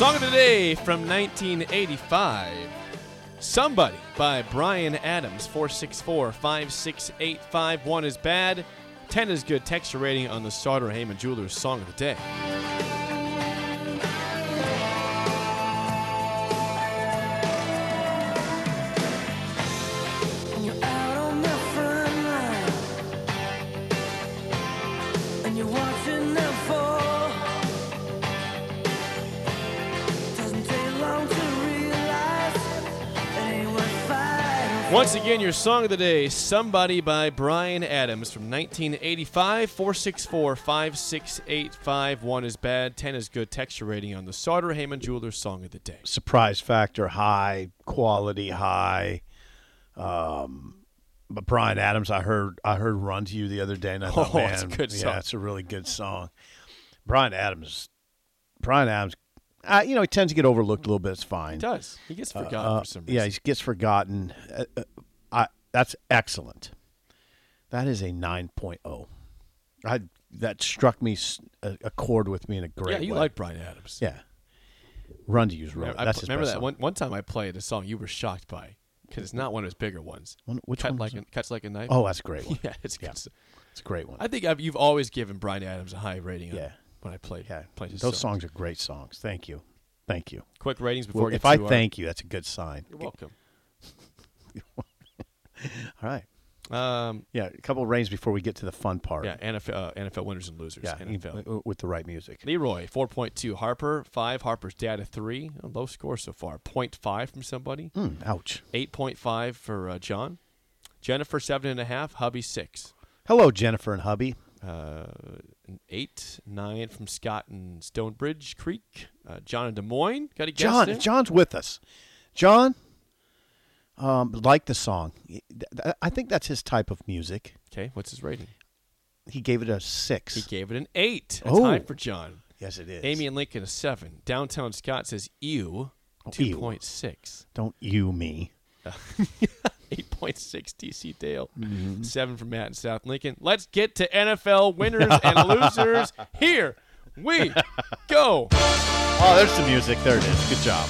Song of the day from 1985. Somebody by Bryan Adams. 464 568 1 is bad. 10 is good. Texture rating on the Sartor Hamann Jewelers Song of the Day. Once again, your song of the day, Somebody by Bryan Adams from 1985. 464 568 1 is bad. 10 is good. Texture rating on the Sartor Hamann Jewelers Song of the Day. Surprise factor high, quality high. Um, but Bryan Adams, I heard I heard "Run to You" the other day, and I thought, Oh, man, it's a good yeah, song. it's a really good song. Bryan Adams, Bryan Adams, uh, you know, he tends to get overlooked a little bit. It's fine. He does. He gets forgotten Uh, for some reason. Yeah, he gets forgotten. Uh, uh, I, that's excellent. That is a 9.0. I that struck me a chord with me in a great way. yeah, you way. like Bryan Adams. yeah. Run to use road. I That's his remember that one one time I played a song you were shocked by because it's not one of his bigger ones. One- which Cut one like a, cuts like a knife. Oh, that's a great one. yeah, it's. Yeah. It's a great one. I think I've, you've always given Bryan Adams a high rating. on- Yeah. When I played. yeah, played those songs are great songs. Thank you, thank you. Quick ratings before Well, we get if I our- thank you, that's a good sign. you're welcome. All right. Um, Yeah, a couple of rains before we get to the fun part. yeah, NFL, uh, NFL winners and losers. yeah, NFL. with the right music. Leroy, 4.2. Harper, 5. Harper's dad, a 3. A low score so far. 0.5 from somebody. Mm, ouch. 8.5 for uh, John. Jennifer, 7.5. Hubby, 6. Hello, Jennifer and hubby. Uh, an 8. 9 from Scott and Stonebridge Creek. Uh, John in Des Moines. Got a guess John, there? John's with us. John, um, like the song. I think that's his type of music. Okay, what's his rating? He gave it a six. He gave it an 8. That's Oh. high for John. yes, it is. Amy and Lincoln, a 7. Downtown Scott says ew. Oh, 2.6. don't you me. 8.6 DC Dale. Mm-hmm. Seven from Matt in South Lincoln. Let's get to NFL winners and losers. Here we go. Oh, there's the music. There it is. Good job.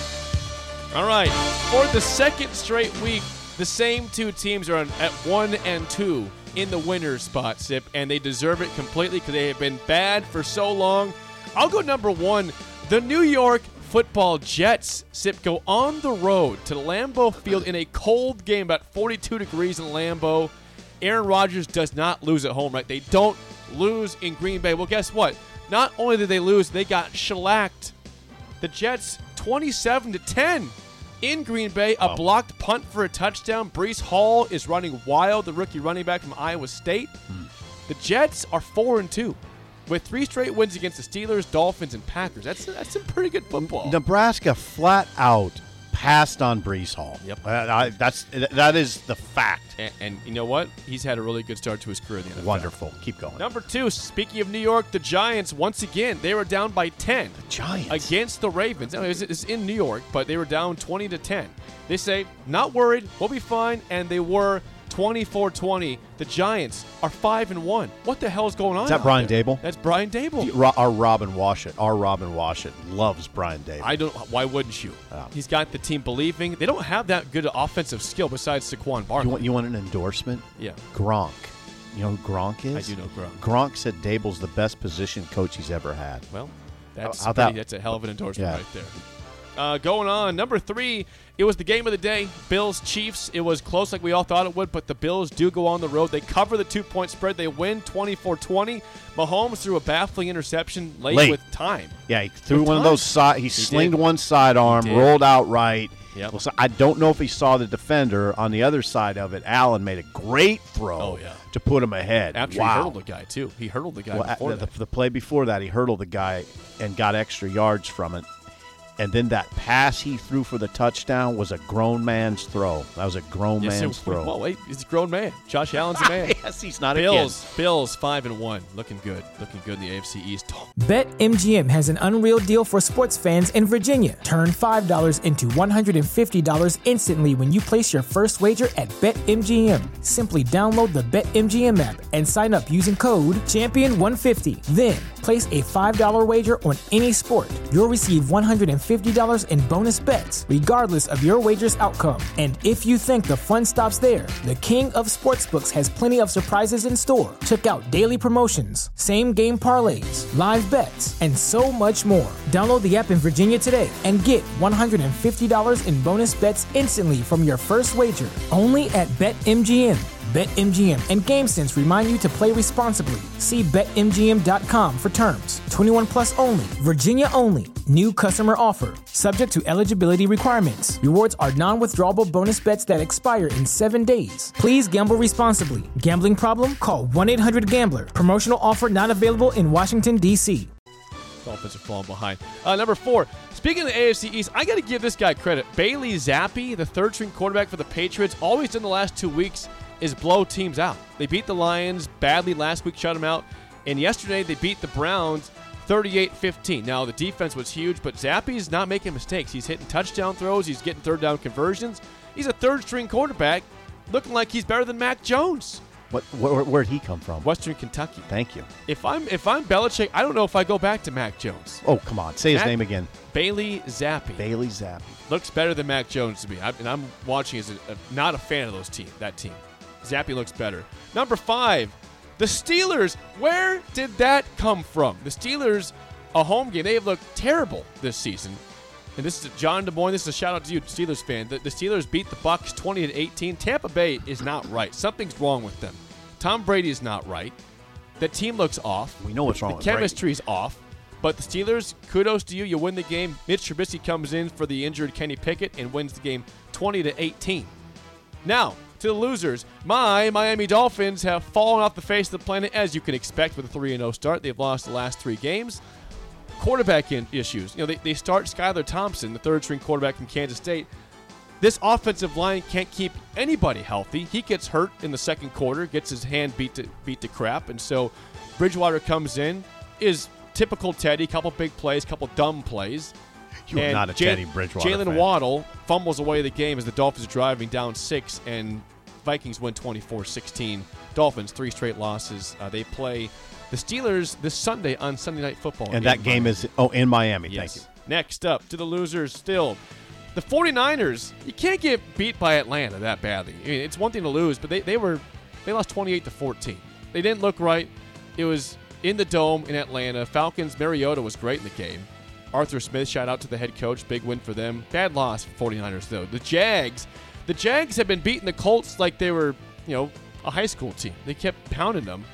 All right. For the second straight week, the same two teams are on, at one and two in the winner's spot, Sip, and they deserve it completely because they have been bad for so long. I'll go number one. The New York Football Jets, Sip, go on the road to Lambeau Field in a cold game, about 42 degrees in Lambeau. Aaron Rodgers does not lose at home, right? They don't lose in Green Bay. Well, guess what? Not only did they lose, they got shellacked the Jets 27 to 10 in Green Bay. A blocked punt for a touchdown. Breece Hall is running wild, the rookie running back from Iowa State. Hmm. The Jets are 4 and 2 with three straight wins against the Steelers, Dolphins, and Packers. That's that's some pretty good football. Nebraska flat out passed on Breece Hall. Yep. Uh, I, that's that is the fact. And, and you know what? He's had a really good start to his career in the NFL. Wonderful. Keep going. Number two, speaking of New York, the Giants, once again, they were down by 10 Giants. against the Ravens. Now, it's, it's in New York, but they were down 20 to 10. They say, not worried, we'll be fine, and they were 24-20. The Giants are five and one. What the hell is going on? Is that Brian there? Daboll? That's Brian Daboll. Ro- Our Robin Washut, our Robin Washut loves Brian Daboll. I don't. Why wouldn't you? He's got the team believing. They don't have that good offensive skill besides Saquon Barkley. you want you want an endorsement? yeah. Gronk. You know who Gronk is? I do know Gronk. Gronk said Daboll's the best position coach he's ever had. Well, that's pretty- that- that's a hell of an endorsement Yeah. right there. Uh, going on, number three, it was the game of the day. Bills Chiefs. It was close like we all thought it would, but the Bills do go on the road. They cover the two point spread. They win 24 20. Mahomes threw a baffling interception late, Late. with time. Yeah, he threw With one of those side. He, He slinged did. one sidearm, rolled out right. Yep. Well, so I don't know if he saw the defender on the other side of it. Allen made a great throw Oh, yeah. to put him ahead. After wow. he hurdled the guy, too. He hurdled the guy Well, that. the, the play before that, he hurdled the guy and got extra yards from it. And then that pass he threw for the touchdown was a grown man's throw. That was a grown Yes, man's it- throw. Well, wait, he's a grown man. Josh Allen's a man. yes, he's not a Bills, Bills, five and one, looking good, looking good in the AFC East. BetMGM has an unreal deal for sports fans in Virginia. Turn $5 into $150 instantly when you place your first wager at BetMGM. Simply download the BetMGM app and sign up using code Champion150. Then, place a $5 wager on any sport. You'll receive $150 in bonus bets, regardless of your wager's outcome. And if you think the fun stops there, the King of Sportsbooks has plenty of surprises in store. Check out daily promotions, same game parlays, live bets, and so much more. Download the app in Virginia today and get $150 in bonus bets instantly from your first wager. Only at BetMGM. BetMGM and GameSense remind you to play responsibly. See BetMGM.com for terms. 21 plus only, Virginia only. New customer offer. Subject to eligibility requirements. Rewards are non withdrawable bonus bets that expire in seven days. Please gamble responsibly. Gambling problem? Call 1 800 Gambler. Promotional offer not available in Washington, D.C. Dolphins are falling behind. Uh, number four. Speaking of the AFC East, I got to give this guy credit. Bailey Zappe, the third string quarterback for the Patriots, always in the last two weeks is blow teams out. They beat the Lions badly last week, shut them out, and yesterday they beat the Browns 38-15. Now the defense was huge, but Zappe's not making mistakes. He's hitting touchdown throws. He's getting third down conversions. He's a third string quarterback, looking like he's better than Mac Jones, What, where, where'd he come from? Western Kentucky. Thank you. If I'm if I'm Belichick, I don't know if I go back to Mac Jones. Oh, come on. Say his name again. Bailey Zappe. Bailey Zappe. looks better than Mac Jones to me. I, and I'm watching as a, a- not a fan of those team. That team, Zappe looks better. Number five, the Steelers. Where did that come from? The Steelers, a home game. They have looked terrible this season. And this is John DeBoyne. This is a shout out to you, Steelers fan. The, the Steelers beat the Bucks 20 to 18. Tampa Bay is not right. Something's wrong with them. Tom Brady is not right. The team looks off. We know what's wrong The Brady. chemistry's off. But the Steelers, kudos to you. You win the game. Mitch Trubisky comes in for the injured Kenny Pickett and wins the game 20 to 18. Now, to the losers. My Miami Dolphins have fallen off the face of the planet as you can expect with a 3 0 start. They've lost the last three games. Quarterback issues. You know, they, they start Skylar Thompson, the third string quarterback from Kansas State. This offensive line can't keep anybody healthy. He gets hurt in the second quarter, gets his hand beat to beat to crap, and so Bridgewater comes in, is typical Teddy, couple big plays, couple dumb plays. You are And not a Jal- Teddy Bridgewater Jalen. Waddle fumbles away the game as the Dolphins are driving down six, and Vikings win 24-16. Dolphins three straight losses. Uh, they play the Steelers this Sunday on Sunday Night Football. And that game Miami. is oh in Miami. Yes. Thank you. Next up to the losers still. The 49ers, you can't get beat by Atlanta that badly. I mean, it's one thing to lose, but they, they were they lost 28 to 14. They didn't look right. It was in the dome in Atlanta. Falcons Mariota was great in the game. Arthur Smith, shout out to the head coach, big win for them. Bad loss for 49ers though. The Jags, the Jags have been beating the Colts like they were, you know, a high school team. They kept pounding them.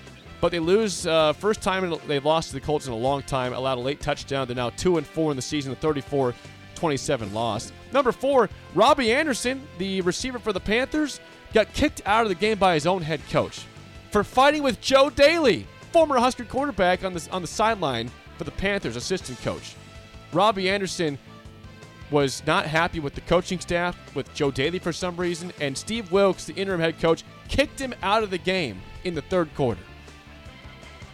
But they lose uh, first time they've lost to the Colts in a long time. Allowed a late touchdown. They're now two and four in the season. A 34-27 loss. Number four, Robbie Anderson, the receiver for the Panthers, got kicked out of the game by his own head coach for fighting with Joe Dailey, former Husker quarterback on the on the sideline for the Panthers, assistant coach. Robbie Anderson was not happy with the coaching staff, with Joe Dailey for some reason, and Steve Wilks, the interim head coach, kicked him out of the game in the third quarter.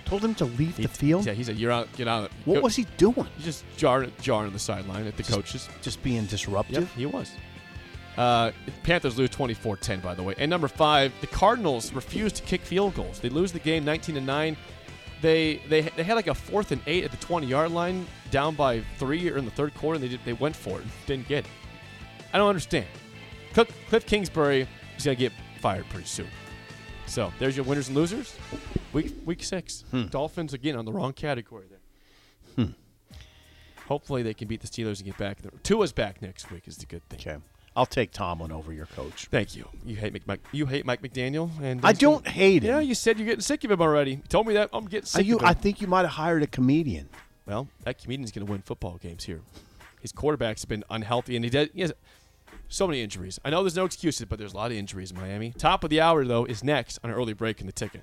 Told him to leave the field. Yeah, he said, "You're out. Get out." What Go- was he doing? He's just jarring, jarring on the sideline at the coaches. Just being disruptive. Yep, he was. Uh, Panthers lose 24-10, by the way. And number five, the Cardinals refuse to kick field goals. They lose the game 19 to nine. They they they had like a fourth and eight at the 20 yard line, down by three or in the third quarter, and they did, they went for it, didn't get it. I don't understand. Cook, Cliff Kingsbury is gonna get fired pretty soon. So there's your winners and losers. Week week six. Hmm. Dolphins again on the wrong category there. Hmm. Hopefully they can beat the Steelers and get back. Tua's back next week is the good thing. Okay. I'll take Tomlin over your coach. Thank you. You hate Mike. You hate Mike McDaniel, and I don't hate him. Yeah, you said you're getting sick of him already. You told me that. I'm getting sick you, of him. I think you might have hired a comedian. well, that comedian's going to win football games here. His quarterbacks have been unhealthy, and he, did, he has so many injuries. I know there's no excuses, but there's a lot of injuries in Miami. Top of the hour though is next on an early break in the ticket.